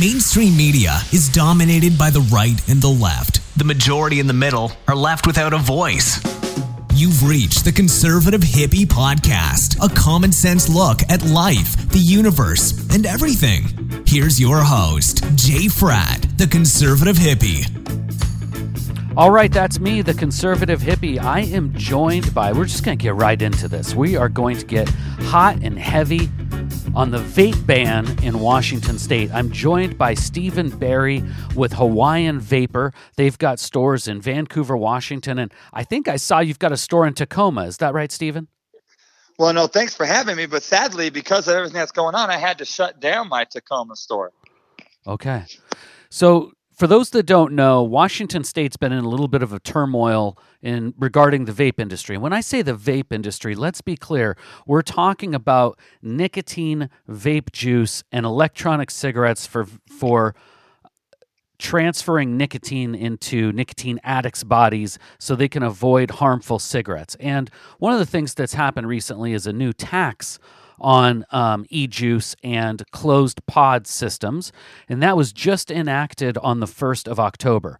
Mainstream media is dominated by the right and the left. The majority in the middle are left without a voice. You've reached the Conservative Hippie Podcast, a common sense look at life, the universe, and everything. Here's your host, Jay Fratt, the Conservative Hippie. All right, that's me, the conservative hippie. I am joined by, we're just going to get right into this. We are going to get hot and heavy on the vape ban in Washington state. I'm joined by Stephen Barry with Hawaiian Vapor. They've got stores in Vancouver, Washington, and I think I saw you've got a store in Tacoma. Is that right, Stephen? Well, no, thanks for having me. But sadly, because of everything that's going on, I had to shut down my Tacoma store. Okay. So for those that don't know, Washington State's been in a little bit of a turmoil in regarding the vape industry. When I say the vape industry, let's be clear. We're talking about nicotine, vape juice, and electronic cigarettes for for transferring nicotine into nicotine addicts' bodies so they can avoid harmful cigarettes. And one of the things that's happened recently is a new tax on um, e juice and closed pod systems. And that was just enacted on the 1st of October.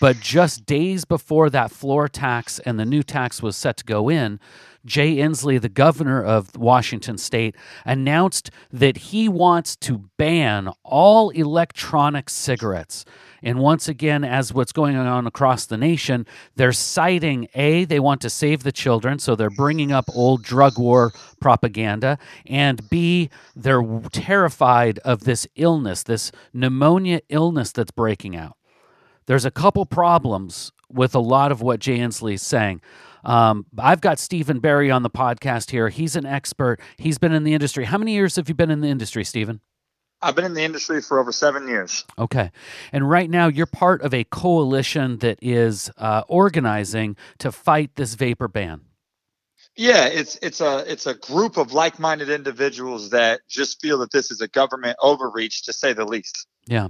But just days before that floor tax and the new tax was set to go in, Jay Inslee, the governor of Washington state, announced that he wants to ban all electronic cigarettes. And once again, as what's going on across the nation, they're citing A, they want to save the children, so they're bringing up old drug war propaganda, and B, they're terrified of this illness, this pneumonia illness that's breaking out. There's a couple problems with a lot of what Jay Inslee is saying. Um, I've got Stephen Barry on the podcast here. He's an expert. He's been in the industry. How many years have you been in the industry, Stephen? I've been in the industry for over seven years. Okay. And right now, you're part of a coalition that is uh, organizing to fight this vapor ban. Yeah, it's it's a it's a group of like-minded individuals that just feel that this is a government overreach, to say the least. Yeah.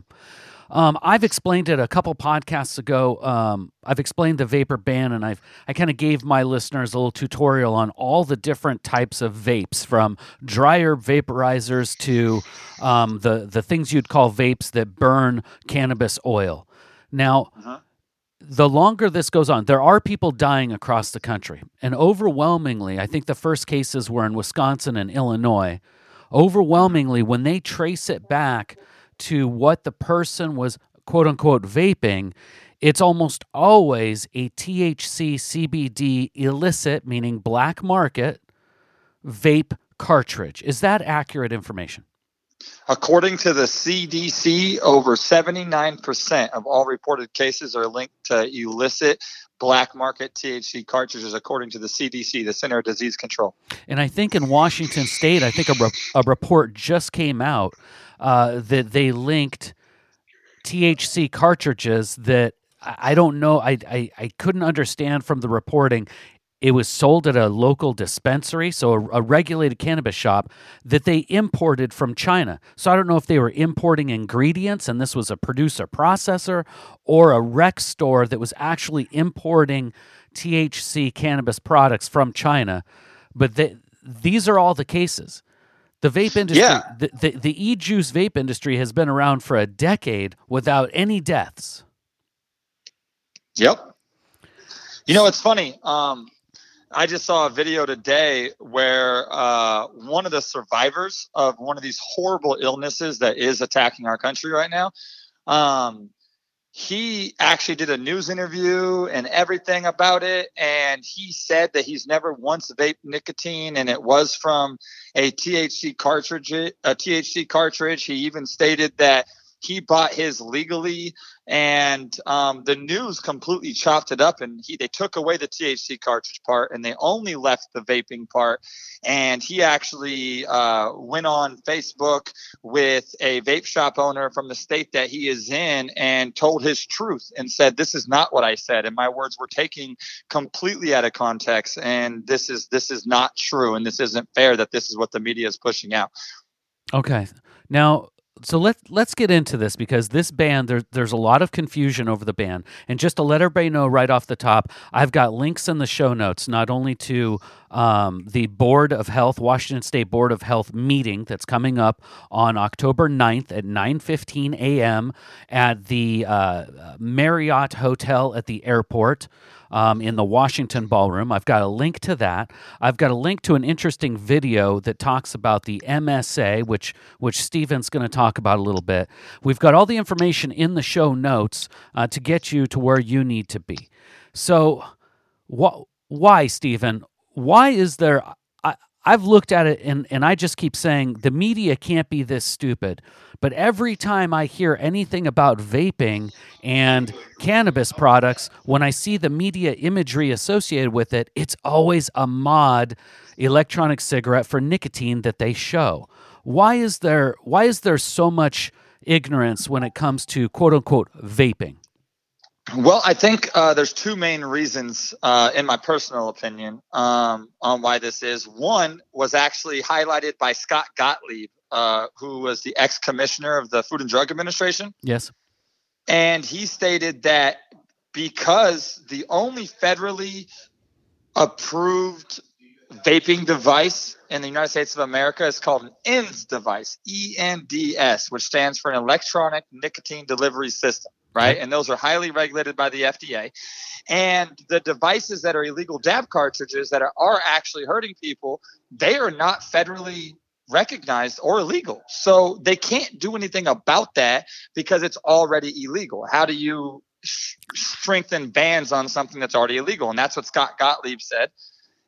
Um, I've explained it a couple podcasts ago. Um, I've explained the vapor ban, and I've I kind of gave my listeners a little tutorial on all the different types of vapes, from dryer vaporizers to um, the the things you'd call vapes that burn cannabis oil. Now. Uh-huh. The longer this goes on, there are people dying across the country. And overwhelmingly, I think the first cases were in Wisconsin and Illinois. Overwhelmingly, when they trace it back to what the person was quote unquote vaping, it's almost always a THC CBD illicit, meaning black market, vape cartridge. Is that accurate information? According to the CDC, over 79% of all reported cases are linked to illicit black market THC cartridges, according to the CDC, the Center of Disease Control. And I think in Washington State, I think a, re- a report just came out uh, that they linked THC cartridges that I don't know. I, I, I couldn't understand from the reporting. It was sold at a local dispensary, so a, a, regulated cannabis shop that they imported from China. So I don't know if they were importing ingredients and this was a producer processor or a rec store that was actually importing THC cannabis products from China. But they, these are all the cases. The vape industry, yeah. the, the, the e juice vape industry has been around for a decade without any deaths. Yep. You know, it's funny. Um, I just saw a video today where uh, one of the survivors of one of these horrible illnesses that is attacking our country right now, um, he actually did a news interview and everything about it and he said that he's never once vaped nicotine and it was from a THC cartridge a THC cartridge. He even stated that he bought his legally and um, the news completely chopped it up and he they took away the THC cartridge part and they only left the vaping part and he actually uh, went on Facebook with a vape shop owner from the state that he is in and told his truth and said this is not what I said and my words were taken completely out of context and this is this is not true and this isn't fair that this is what the media is pushing out. Okay. Now, so let let's get into this because this band there, there's a lot of confusion over the band and just to let everybody know right off the top i've got links in the show notes not only to um, the Board of Health, Washington State Board of Health meeting that's coming up on October 9th at 9:15 a.m. at the uh, Marriott Hotel at the airport. Um, in the Washington Ballroom. I've got a link to that. I've got a link to an interesting video that talks about the MSA, which which Stephen's going to talk about a little bit. We've got all the information in the show notes uh, to get you to where you need to be. So, wh- why, Stephen? why is there I've looked at it and, and I just keep saying the media can't be this stupid. But every time I hear anything about vaping and cannabis products, when I see the media imagery associated with it, it's always a mod electronic cigarette for nicotine that they show. Why is there why is there so much ignorance when it comes to quote unquote vaping? Well, I think uh, there's two main reasons, uh, in my personal opinion, um, on why this is. One was actually highlighted by Scott Gottlieb, uh, who was the ex commissioner of the Food and Drug Administration. Yes. And he stated that because the only federally approved vaping device in the United States of America is called an ENDS device, E N D S, which stands for an electronic nicotine delivery system right? And those are highly regulated by the FDA. And the devices that are illegal dab cartridges that are, are actually hurting people, they are not federally recognized or illegal. So they can't do anything about that because it's already illegal. How do you sh- strengthen bans on something that's already illegal? And that's what Scott Gottlieb said.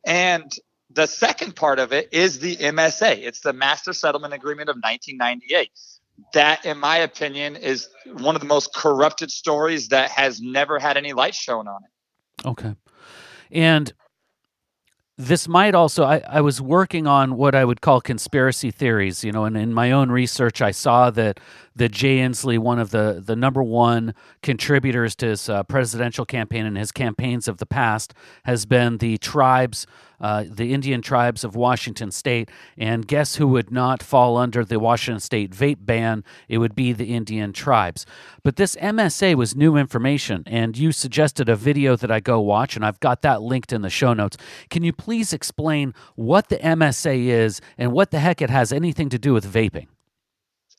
And the second part of it is the MSA. It's the Master Settlement Agreement of 1998 that, in my opinion, is one of the most corrupted stories that has never had any light shown on it. Okay. And this might also I, I was working on what I would call conspiracy theories, you know, and in my own research I saw that that Jay Inslee, one of the the number one contributors to his uh, presidential campaign and his campaigns of the past, has been the tribes, uh, the Indian tribes of Washington State. And guess who would not fall under the Washington State vape ban? It would be the Indian tribes. But this MSA was new information, and you suggested a video that I go watch, and I've got that linked in the show notes. Can you please explain what the MSA is and what the heck it has anything to do with vaping?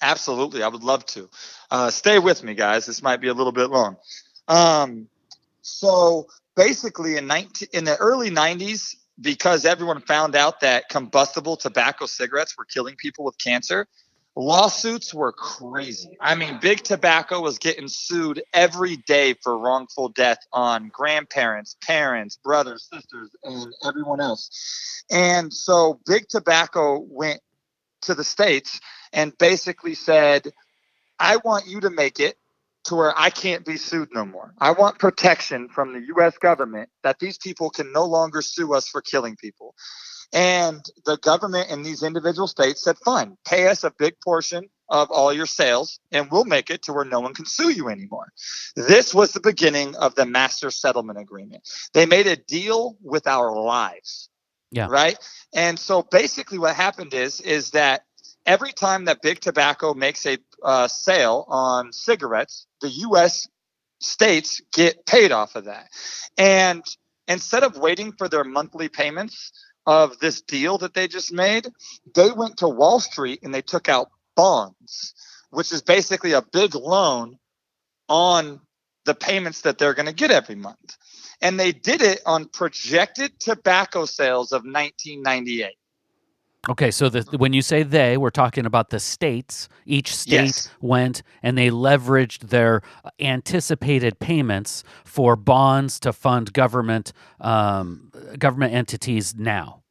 Absolutely, I would love to. Uh, stay with me, guys. This might be a little bit long. Um, so basically, in 19, in the early 90s, because everyone found out that combustible tobacco cigarettes were killing people with cancer, lawsuits were crazy. I mean, Big Tobacco was getting sued every day for wrongful death on grandparents, parents, brothers, sisters, and everyone else. And so Big Tobacco went to the states and basically said, I want you to make it to where I can't be sued no more. I want protection from the US government that these people can no longer sue us for killing people. And the government in these individual states said, fine, pay us a big portion of all your sales and we'll make it to where no one can sue you anymore. This was the beginning of the master settlement agreement. They made a deal with our lives. Yeah. Right. And so basically what happened is, is that every time that big tobacco makes a uh, sale on cigarettes, the U.S. states get paid off of that. And instead of waiting for their monthly payments of this deal that they just made, they went to Wall Street and they took out bonds, which is basically a big loan on the payments that they're going to get every month. And they did it on projected tobacco sales of 1998. Okay, so the, when you say they, we're talking about the states. Each state Yes. went and they leveraged their anticipated payments for bonds to fund government um, government entities now.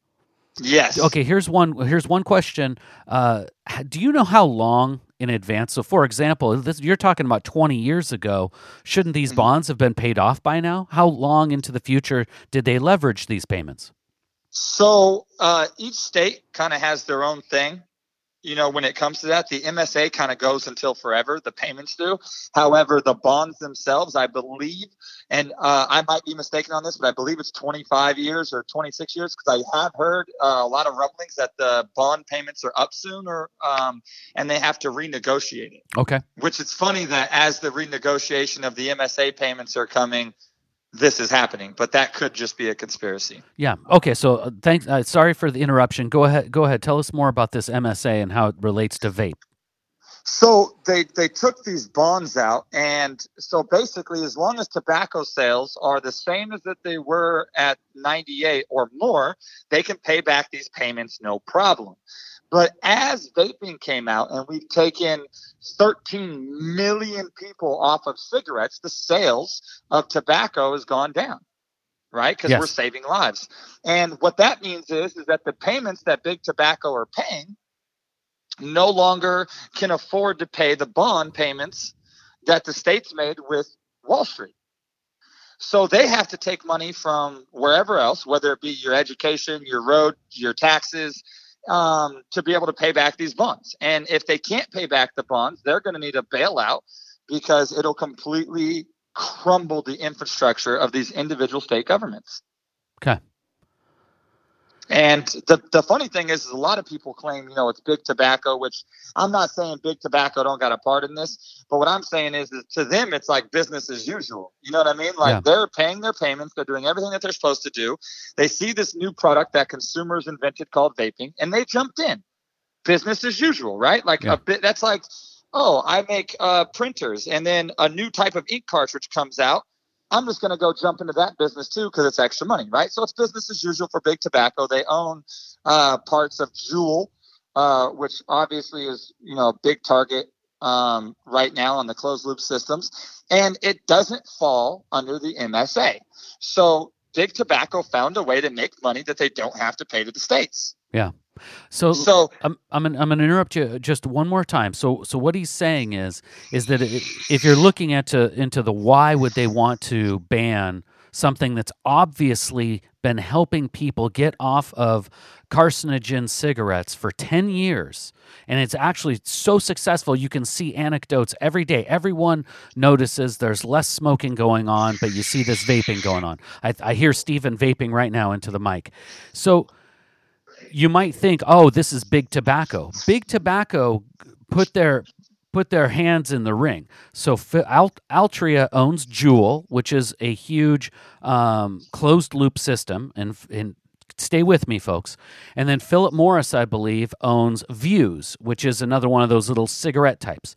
Yes. Okay, here's one. Here's one question. Uh, do you know how long in advance? So, for example, this, you're talking about 20 years ago. Shouldn't these Mhm. bonds have been paid off by now? How long into the future did they leverage these payments? So uh, each state kind of has their own thing. You know, when it comes to that, the MSA kind of goes until forever. The payments do. However, the bonds themselves, I believe, and uh, I might be mistaken on this, but I believe it's 25 years or 26 years because I have heard uh, a lot of rumblings that the bond payments are up soon, or um, and they have to renegotiate it. Okay. Which it's funny that as the renegotiation of the MSA payments are coming, this is happening, but that could just be a conspiracy. Yeah. Okay. So uh, thanks. Uh, sorry for the interruption. Go ahead. Go ahead. Tell us more about this MSA and how it relates to vape. So they they took these bonds out, and so basically, as long as tobacco sales are the same as that they were at '98 or more, they can pay back these payments no problem. But as vaping came out, and we've taken 13 million people off of cigarettes, the sales of tobacco has gone down, right? Because yes. we're saving lives. And what that means is, is that the payments that big tobacco are paying no longer can afford to pay the bond payments that the states made with Wall Street. So they have to take money from wherever else, whether it be your education, your road, your taxes, um, to be able to pay back these bonds. And if they can't pay back the bonds, they're going to need a bailout because it'll completely crumble the infrastructure of these individual state governments. Okay. And the, the funny thing is, is, a lot of people claim, you know, it's big tobacco, which I'm not saying big tobacco don't got a part in this, but what I'm saying is, is to them, it's like business as usual. You know what I mean? Like yeah. they're paying their payments, they're doing everything that they're supposed to do. They see this new product that consumers invented called vaping, and they jumped in. Business as usual, right? Like yeah. a bit. That's like, oh, I make uh, printers, and then a new type of ink cartridge comes out I'm just going to go jump into that business too because it's extra money, right? So it's business as usual for Big Tobacco. They own uh, parts of Juul, uh, which obviously is you know a big target um, right now on the closed loop systems, and it doesn't fall under the MSA. So Big Tobacco found a way to make money that they don't have to pay to the states. Yeah. So, so I'm I'm gonna, I'm going to interrupt you just one more time. So so what he's saying is is that if you're looking at to, into the why would they want to ban something that's obviously been helping people get off of carcinogen cigarettes for 10 years and it's actually so successful you can see anecdotes every day. Everyone notices there's less smoking going on but you see this vaping going on. I, I hear stephen vaping right now into the mic. So you might think, oh, this is big tobacco. Big tobacco put their put their hands in the ring. So Alt- Altria owns Juul, which is a huge um, closed loop system, and, and stay with me, folks. And then Philip Morris, I believe, owns Vuse, which is another one of those little cigarette types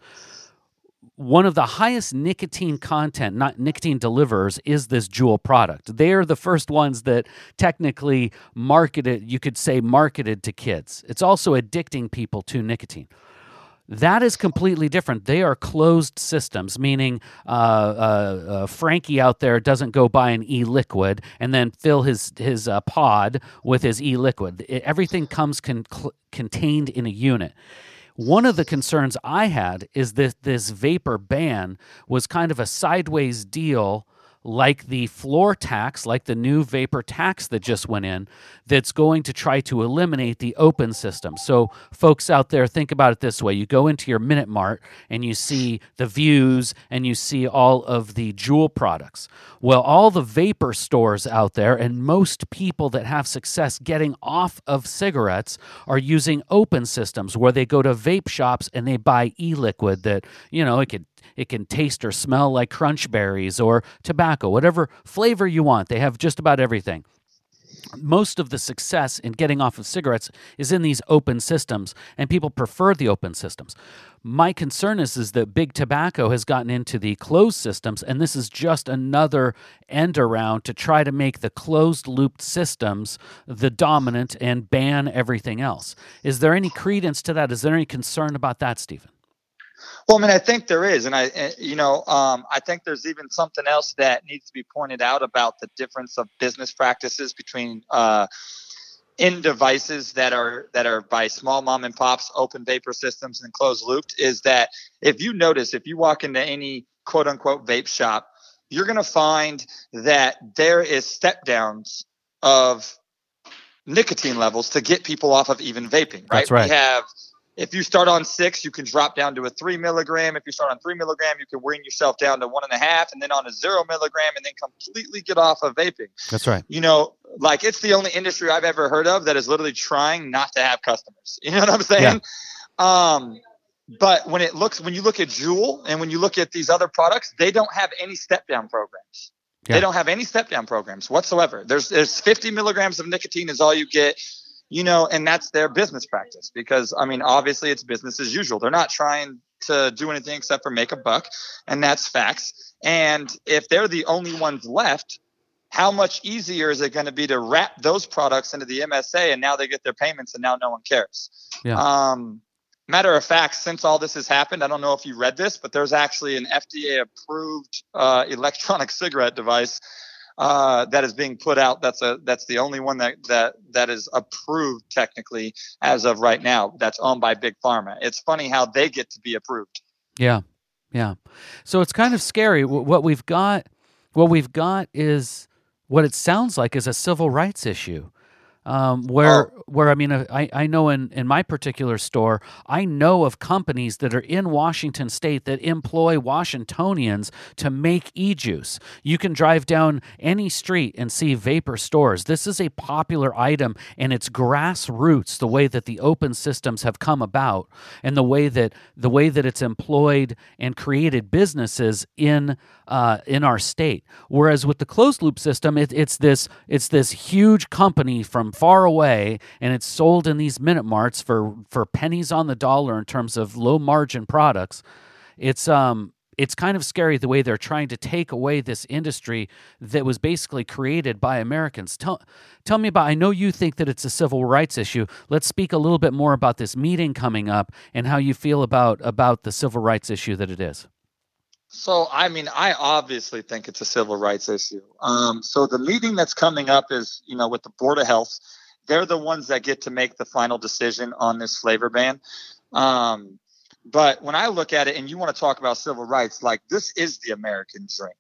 one of the highest nicotine content, not nicotine delivers, is this Juul product. They are the first ones that technically marketed, you could say, marketed to kids. It's also addicting people to nicotine. That is completely different. They are closed systems, meaning uh, uh, uh, Frankie out there doesn't go buy an e liquid and then fill his his uh, pod with his e liquid. Everything comes con- contained in a unit. One of the concerns I had is that this vapor ban was kind of a sideways deal like the floor tax, like the new vapor tax that just went in, that's going to try to eliminate the open system. So, folks out there, think about it this way you go into your Minute Mart and you see the Vuse and you see all of the Juul products. Well, all the vapor stores out there and most people that have success getting off of cigarettes are using open systems where they go to vape shops and they buy e liquid that, you know, it could it can taste or smell like crunch berries or tobacco, whatever flavor you want. They have just about everything most of the success in getting off of cigarettes is in these open systems, and people prefer the open systems. My concern is, is that big tobacco has gotten into the closed systems, and this is just another end around to try to make the closed looped systems the dominant and ban everything else. Is there any credence to that? Is there any concern about that, Stephen? Well, I mean, I think there is, and I, eh, you know, um, I think there's even something else that needs to be pointed out about the difference of business practices between uh, in devices that are that are by small mom and pops, open vapor systems, and closed looped. Is that if you notice, if you walk into any quote unquote vape shop, you're going to find that there is step downs of nicotine levels to get people off of even vaping. Right? That's right. We have if you start on six, you can drop down to a three milligram. If you start on three milligram, you can wean yourself down to one and a half, and then on a zero milligram, and then completely get off of vaping. That's right. You know, like it's the only industry I've ever heard of that is literally trying not to have customers. You know what I'm saying? Yeah. Um, but when it looks, when you look at Juul and when you look at these other products, they don't have any step down programs. Yeah. They don't have any step down programs whatsoever. There's there's 50 milligrams of nicotine is all you get, you know, and that's their business practice because I mean obviously it's business as usual. They're not trying to do anything except for make a buck, and that's facts. And if they're the only ones left, how much easier is it going to be to wrap those products into the MSA and now they get their payments and now no one cares? Yeah. Um, matter of fact, since all this has happened, I don't know if you read this, but there's actually an FDA approved uh, electronic cigarette device uh, that is being put out. That's a that's the only one that that that is approved technically as of right now. That's owned by Big Pharma. It's funny how they get to be approved. Yeah, yeah. So it's kind of scary. What we've got, what we've got is what it sounds like is a civil rights issue um, where oh. where I mean uh, I, I know in, in my particular store I know of companies that are in Washington state that employ Washingtonians to make e-juice. You can drive down any street and see vapor stores. This is a popular item and it's grassroots the way that the open systems have come about and the way that the way that it's employed and created businesses in uh, in our state. Whereas with the closed loop system, it, it's this it's this huge company from far away, and it's sold in these minute marts for for pennies on the dollar in terms of low margin products. It's um it's kind of scary the way they're trying to take away this industry that was basically created by Americans. Tell, tell me about, I know you think that it's a civil rights issue. Let's speak a little bit more about this meeting coming up and how you feel about, about the civil rights issue that it is. So, I mean, I obviously think it's a civil rights issue. Um, so, the meeting that's coming up is, you know, with the Board of Health. They're the ones that get to make the final decision on this flavor ban. Um, but when I look at it, and you want to talk about civil rights, like this is the American dream.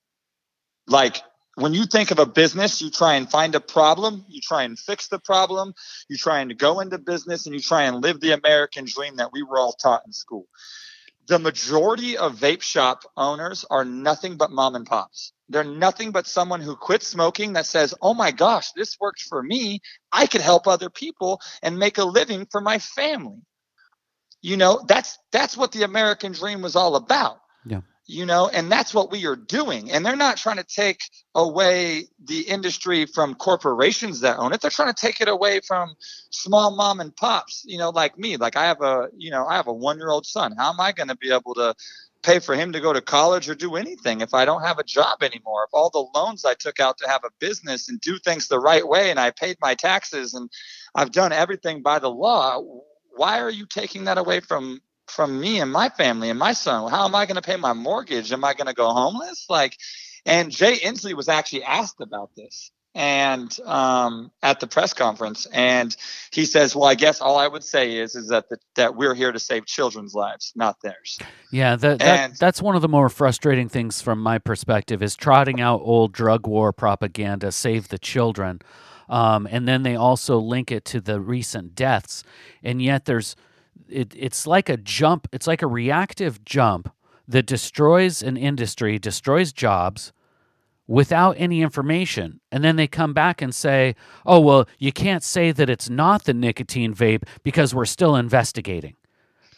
Like when you think of a business, you try and find a problem, you try and fix the problem, you try and go into business, and you try and live the American dream that we were all taught in school the majority of vape shop owners are nothing but mom and pops. They're nothing but someone who quit smoking that says, "Oh my gosh, this works for me. I could help other people and make a living for my family." You know, that's that's what the American dream was all about. Yeah you know, and that's what we are doing. And they're not trying to take away the industry from corporations that own it. They're trying to take it away from small mom and pops, you know, like me. Like I have a, you know, I have a one year old son. How am I going to be able to pay for him to go to college or do anything if I don't have a job anymore? If all the loans I took out to have a business and do things the right way and I paid my taxes and I've done everything by the law, why are you taking that away from from me and my family and my son. How am I going to pay my mortgage? Am I going to go homeless? Like, and Jay Inslee was actually asked about this and um, at the press conference, and he says, "Well, I guess all I would say is is that the, that we're here to save children's lives, not theirs." Yeah, that, that that's one of the more frustrating things from my perspective is trotting out old drug war propaganda, save the children, um, and then they also link it to the recent deaths, and yet there's it, it's like a jump, it's like a reactive jump that destroys an industry, destroys jobs without any information. And then they come back and say, oh, well, you can't say that it's not the nicotine vape because we're still investigating.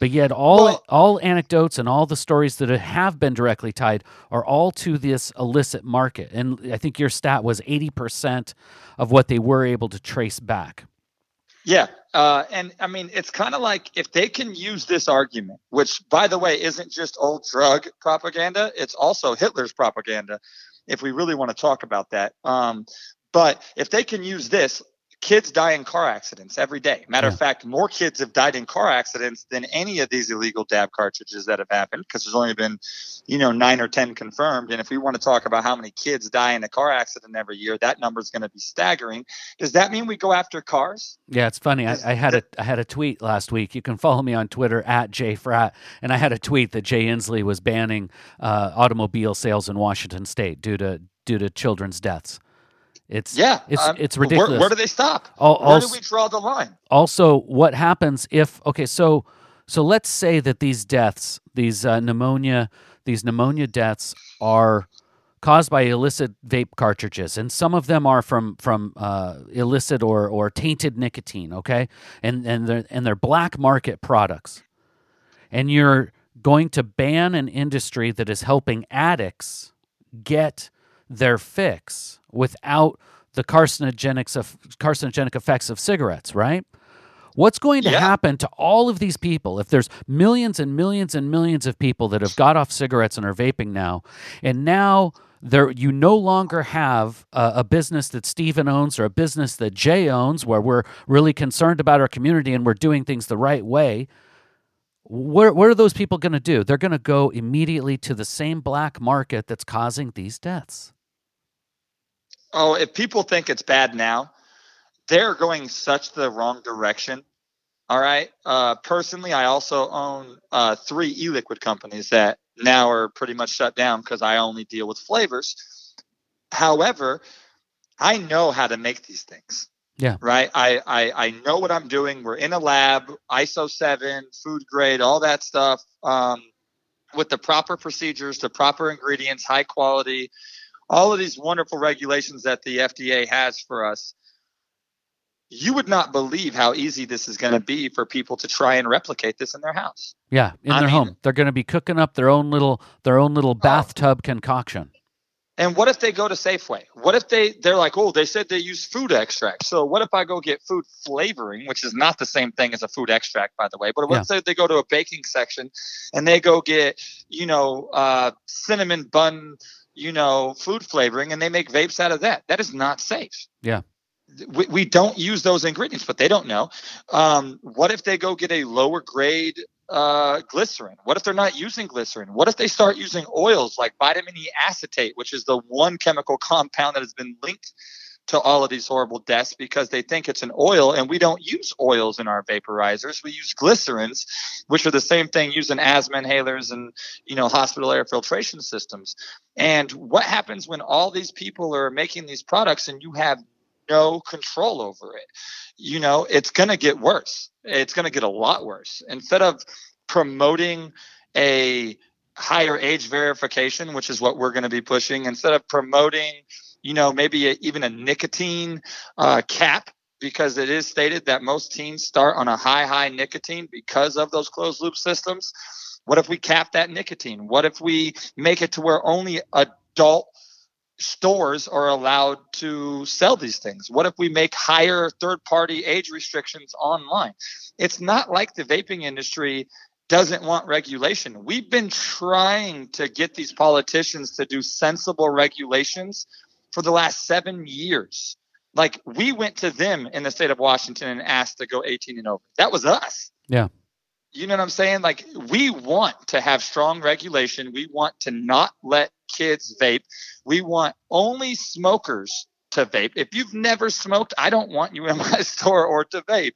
But yet, all well, all anecdotes and all the stories that have been directly tied are all to this illicit market. And I think your stat was eighty percent of what they were able to trace back. Yeah. Uh, and I mean, it's kind of like if they can use this argument, which, by the way, isn't just old drug propaganda, it's also Hitler's propaganda, if we really want to talk about that. Um, but if they can use this, kids die in car accidents every day. Matter yeah. of fact, more kids have died in car accidents than any of these illegal dab cartridges that have happened because there's only been, you know, nine or 10 confirmed. And if we want to talk about how many kids die in a car accident every year, that number is going to be staggering. Does that mean we go after cars? Yeah, it's funny. I, I, had a I had a tweet last week. You can follow me on Twitter at Jay jfrat, and I had a tweet that Jay Inslee was banning uh, automobile sales in Washington State due to due to children's deaths. It's yeah, it's um, it's ridiculous. Where, where, do they stop? All, where also, do we draw the line? Also, what happens if okay? So so let's say that these deaths, these uh, pneumonia, these pneumonia deaths are caused by illicit vape cartridges, and some of them are from from uh, illicit or or tainted nicotine. Okay, and and they're and they're black market products, and you're going to ban an industry that is helping addicts get their fix without the carcinogenic of, carcinogenic effects of cigarettes, right? What's going to yeah. happen to all of these people if there's millions and millions and millions of people that have got off cigarettes and are vaping now, and now there you no longer have a, a, business that Stephen owns or a business that Jay owns, where we're really concerned about our community and we're doing things the right way. What, what are those people going to do? They're going to go immediately to the same black market that's causing these deaths. Oh, if people think it's bad now, they're going such the wrong direction. All right. Uh, personally, I also own uh, three e-liquid companies that now are pretty much shut down because I only deal with flavors. However, I know how to make these things. Yeah. Right. I, I I know what I'm doing. We're in a lab, ISO seven, food grade, all that stuff. Um, with the proper procedures, the proper ingredients, high quality, all of these wonderful regulations that the FDA has for us, you would not believe how easy this is going to be for people to try and replicate this in their house. Yeah, in I their mean, home, they're going to be cooking up their own little their own little oh. bathtub concoction. And what if they go to Safeway? What if they they're like, oh, they said they use food extract. So what if I go get food flavoring, which is not the same thing as a food extract, by the way. But let's yeah. say they go to a baking section and they go get, you know, uh, cinnamon bun you know, food flavoring and they make vapes out of that. That is not safe. Yeah. We, we don't use those ingredients, but they don't know. Um, what if they go get a lower grade uh, glycerin? What if they're not using glycerin? What if they start using oils like vitamin E acetate, which is the one chemical compound that has been linked to all of these horrible deaths because they think it's an oil and we don't use oils in our vaporizers we use glycerins which are the same thing used in asthma inhalers and you know hospital air filtration systems and what happens when all these people are making these products and you have no control over it you know it's going to get worse it's going to get a lot worse instead of promoting a higher age verification which is what we're going to be pushing instead of promoting you know, maybe a, even a nicotine uh, cap because it is stated that most teens start on a high, high nicotine because of those closed loop systems. What if we cap that nicotine? What if we make it to where only adult stores are allowed to sell these things? What if we make higher third party age restrictions online? It's not like the vaping industry doesn't want regulation. We've been trying to get these politicians to do sensible regulations for the last seven years. Like we went to them in the state of Washington and asked to go 18 and over. That was us. Yeah. You know what I'm saying? Like we want to have strong regulation. We want to not let kids vape. We want only smokers to vape. If you've never smoked, I don't want you in my store or to vape.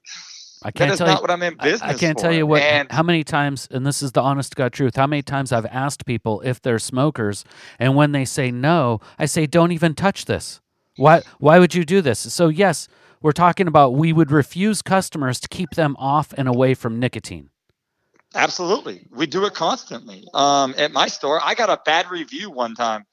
I can't that is tell not you, what I'm in business. I, I can't for. tell you what and, how many times, and this is the honest God truth. How many times I've asked people if they're smokers, and when they say no, I say, "Don't even touch this. Why? Why would you do this?" So yes, we're talking about we would refuse customers to keep them off and away from nicotine. Absolutely, we do it constantly. Um, at my store, I got a bad review one time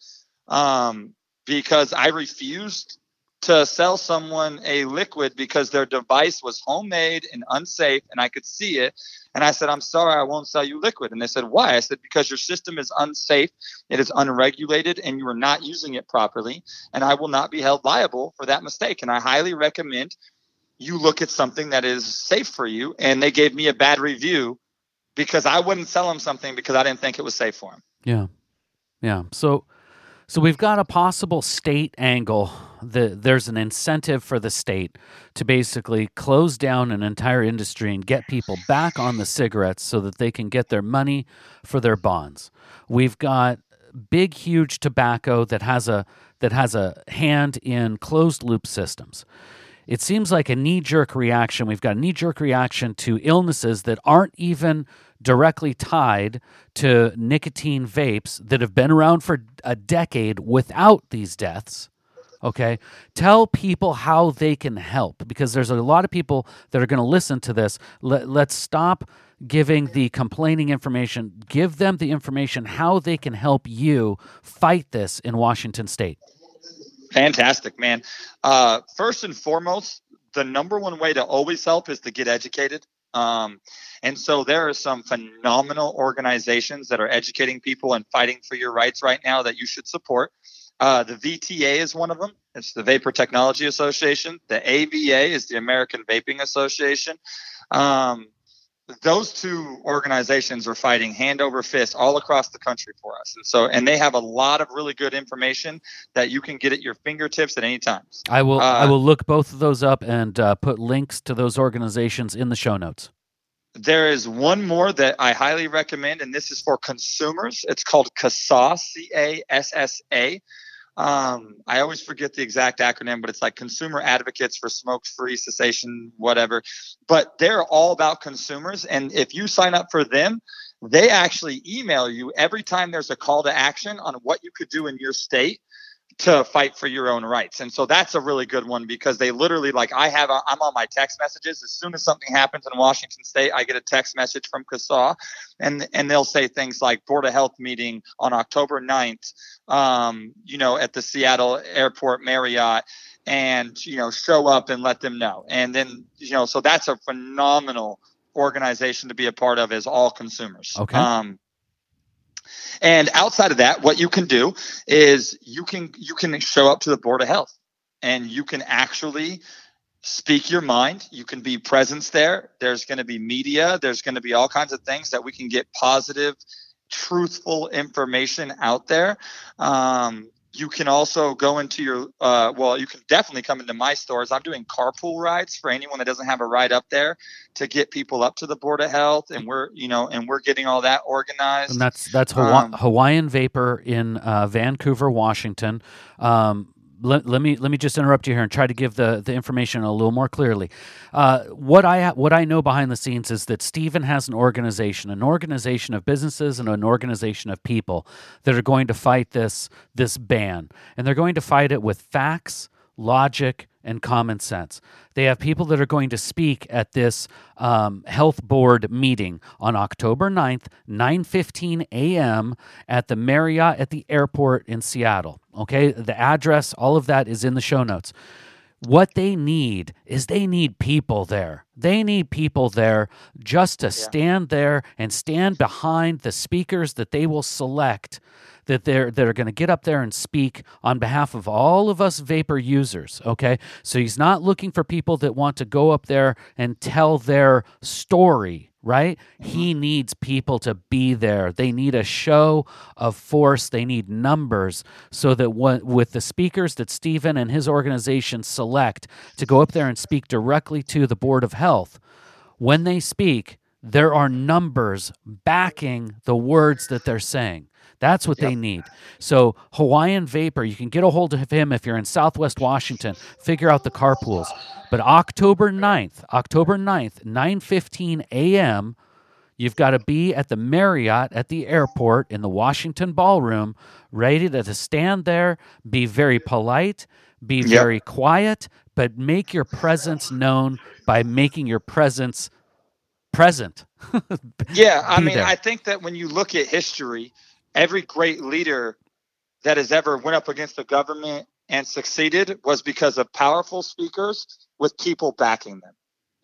um, because I refused to sell someone a liquid because their device was homemade and unsafe and I could see it. And I said, I'm sorry, I won't sell you liquid. And they said, Why? I said, Because your system is unsafe, it is unregulated, and you are not using it properly. And I will not be held liable for that mistake. And I highly recommend you look at something that is safe for you. And they gave me a bad review because I wouldn't sell him something because I didn't think it was safe for him. Yeah. Yeah. So, so we've got a possible state angle. The, there's an incentive for the state to basically close down an entire industry and get people back on the cigarettes so that they can get their money for their bonds. We've got big, huge tobacco that has a that has a hand in closed loop systems. It seems like a knee jerk reaction. We've got a knee jerk reaction to illnesses that aren't even directly tied to nicotine vapes that have been around for a decade without these deaths. Okay. Tell people how they can help because there's a lot of people that are going to listen to this. Let, let's stop giving the complaining information. Give them the information how they can help you fight this in Washington state. Fantastic, man. Uh, first and foremost, the number one way to always help is to get educated. Um, and so there are some phenomenal organizations that are educating people and fighting for your rights right now that you should support. Uh, the VTA is one of them. It's the Vapor Technology Association. The AVA is the American Vaping Association. Um, those two organizations are fighting hand over fist all across the country for us. And so and they have a lot of really good information that you can get at your fingertips at any time i will uh, i will look both of those up and uh, put links to those organizations in the show notes. There is one more that i highly recommend and this is for consumers. It's called CASSA, c-a-s-s-a um, I always forget the exact acronym, but it's like Consumer Advocates for Smoke Free Cessation, whatever. But they're all about consumers. And if you sign up for them, they actually email you every time there's a call to action on what you could do in your state to fight for your own rights. And so that's a really good one because they literally like I have a, I'm on my text messages as soon as something happens in Washington state, I get a text message from CASSA and and they'll say things like board of health meeting on October 9th um, you know at the Seattle Airport Marriott and you know show up and let them know. And then you know so that's a phenomenal organization to be a part of as all consumers. Okay. Um, and outside of that, what you can do is you can you can show up to the board of health and you can actually speak your mind. You can be presence there. There's going to be media. There's going to be all kinds of things that we can get positive, truthful information out there. Um, you can also go into your uh, well you can definitely come into my stores. I'm doing carpool rides for anyone that doesn't have a ride up there to get people up to the board of health and we're you know and we're getting all that organized. And that's that's um, hawaiian vapor in uh, vancouver washington. Um, let, let me let me just interrupt you here and try to give the, the information a little more clearly. Uh, what I what I know behind the scenes is that Stephen has an organization, an organization of businesses and an organization of people that are going to fight this this ban, and they're going to fight it with facts, logic, and common sense. They have people that are going to speak at this um, health board meeting on October 9th, 9:15 a.m. at the Marriott at the airport in Seattle. Okay, the address, all of that is in the show notes. What they need is they need people there. They need people there just to yeah. stand there and stand behind the speakers that they will select that they're that are going to get up there and speak on behalf of all of us vapor users. Okay, so he's not looking for people that want to go up there and tell their story right? He mm-hmm. needs people to be there. They need a show of force. They need numbers so that what, with the speakers that Stephen and his organization select to go up there and speak directly to the Board of Health, when they speak, there are numbers backing the words that they're saying. That's what yep. they need. So Hawaiian Vapor, you can get a hold of him if you're in Southwest Washington. Figure out the carpools. But October 9th, October 9th, 9:15 a.m., you've got to be at the Marriott at the airport in the Washington Ballroom, ready to, to stand there, be very polite, be yep. very quiet, but make your presence known by making your presence present. yeah, I mean, there. I think that when you look at history, every great leader that has ever went up against the government and succeeded was because of powerful speakers with people backing them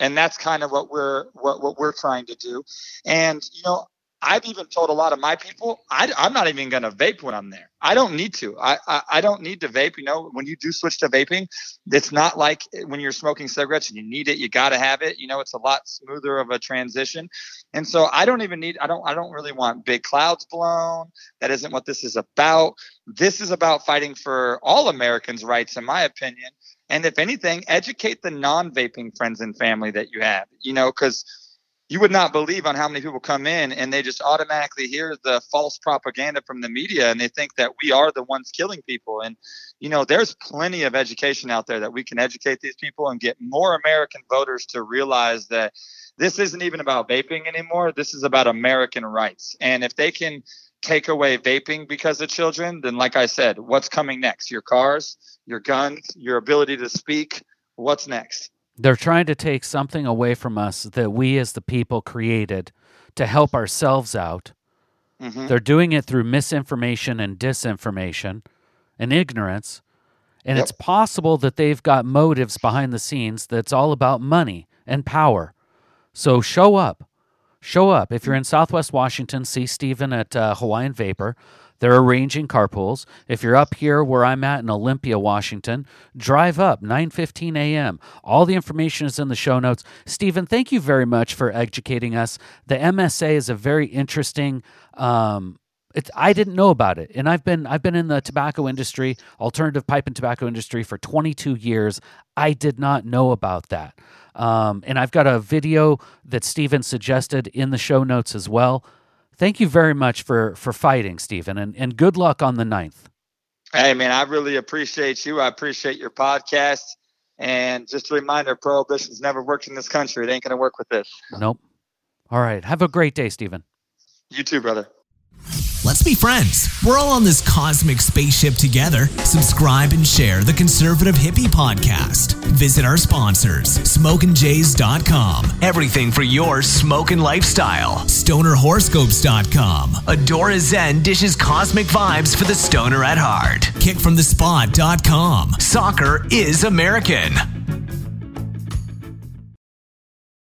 and that's kind of what we're what, what we're trying to do and you know I've even told a lot of my people, I, am not even going to vape when I'm there. I don't need to. I, I, I don't need to vape. You know, when you do switch to vaping, it's not like when you're smoking cigarettes and you need it, you got to have it. You know, it's a lot smoother of a transition. And so I don't even need. I don't. I don't really want big clouds blown. That isn't what this is about. This is about fighting for all Americans' rights, in my opinion. And if anything, educate the non-vaping friends and family that you have. You know, because you would not believe on how many people come in and they just automatically hear the false propaganda from the media and they think that we are the ones killing people. And you know there's plenty of education out there that we can educate these people and get more american voters to realize that this isn't even about vaping anymore. This is about american rights. And if they can take away vaping because of children then like i said what's coming next? Your cars your guns your ability to speak what's next they're trying to take something away from us that we as the people created to help ourselves out. Mm-hmm. They're doing it through misinformation and disinformation and ignorance. And yep. it's possible that they've got motives behind the scenes that's all about money and power. So show up. Show up. If you're in Southwest Washington, see Stephen at uh, Hawaiian Vapor. They're arranging carpools. If you're up here where I'm at in Olympia, Washington, drive up 9:15 a.m. All the information is in the show notes. Stephen, thank you very much for educating us. The MSA is a very interesting um, it's I didn't know about it, and I've been I've been in the tobacco industry, alternative pipe and tobacco industry for 22 years. I did not know about that, um, and I've got a video that Stephen suggested in the show notes as well. Thank you very much for for fighting, Stephen, and and good luck on the ninth. Hey man, I really appreciate you. I appreciate your podcast. And just a reminder, prohibition's never worked in this country. It ain't gonna work with this. Nope. All right. Have a great day, Stephen. You too, brother. Let's be friends. We're all on this cosmic spaceship together. Subscribe and share the Conservative Hippie Podcast. Visit our sponsors, smokinjays.com. Everything for your smoking lifestyle. Stonerhoroscopes.com. Adora Zen dishes cosmic vibes for the stoner at heart. Kickfromthespot.com. Soccer is American.